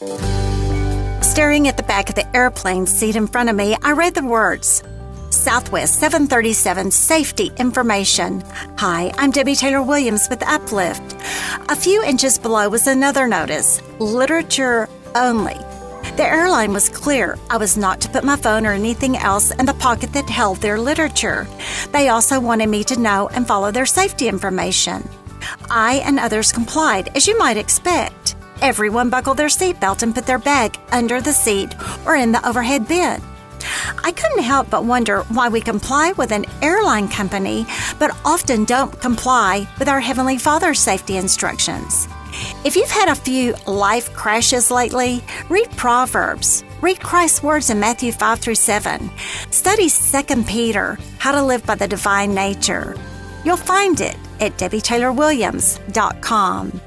Staring at the back of the airplane seat in front of me, I read the words Southwest 737 Safety Information. Hi, I'm Debbie Taylor Williams with Uplift. A few inches below was another notice Literature only. The airline was clear I was not to put my phone or anything else in the pocket that held their literature. They also wanted me to know and follow their safety information. I and others complied, as you might expect. Everyone buckled their seatbelt and put their bag under the seat or in the overhead bin. I couldn't help but wonder why we comply with an airline company, but often don't comply with our Heavenly Father's safety instructions. If you've had a few life crashes lately, read Proverbs. Read Christ's words in Matthew 5 through 7. Study 2 Peter, How to Live by the Divine Nature. You'll find it at DebbieTaylorWilliams.com.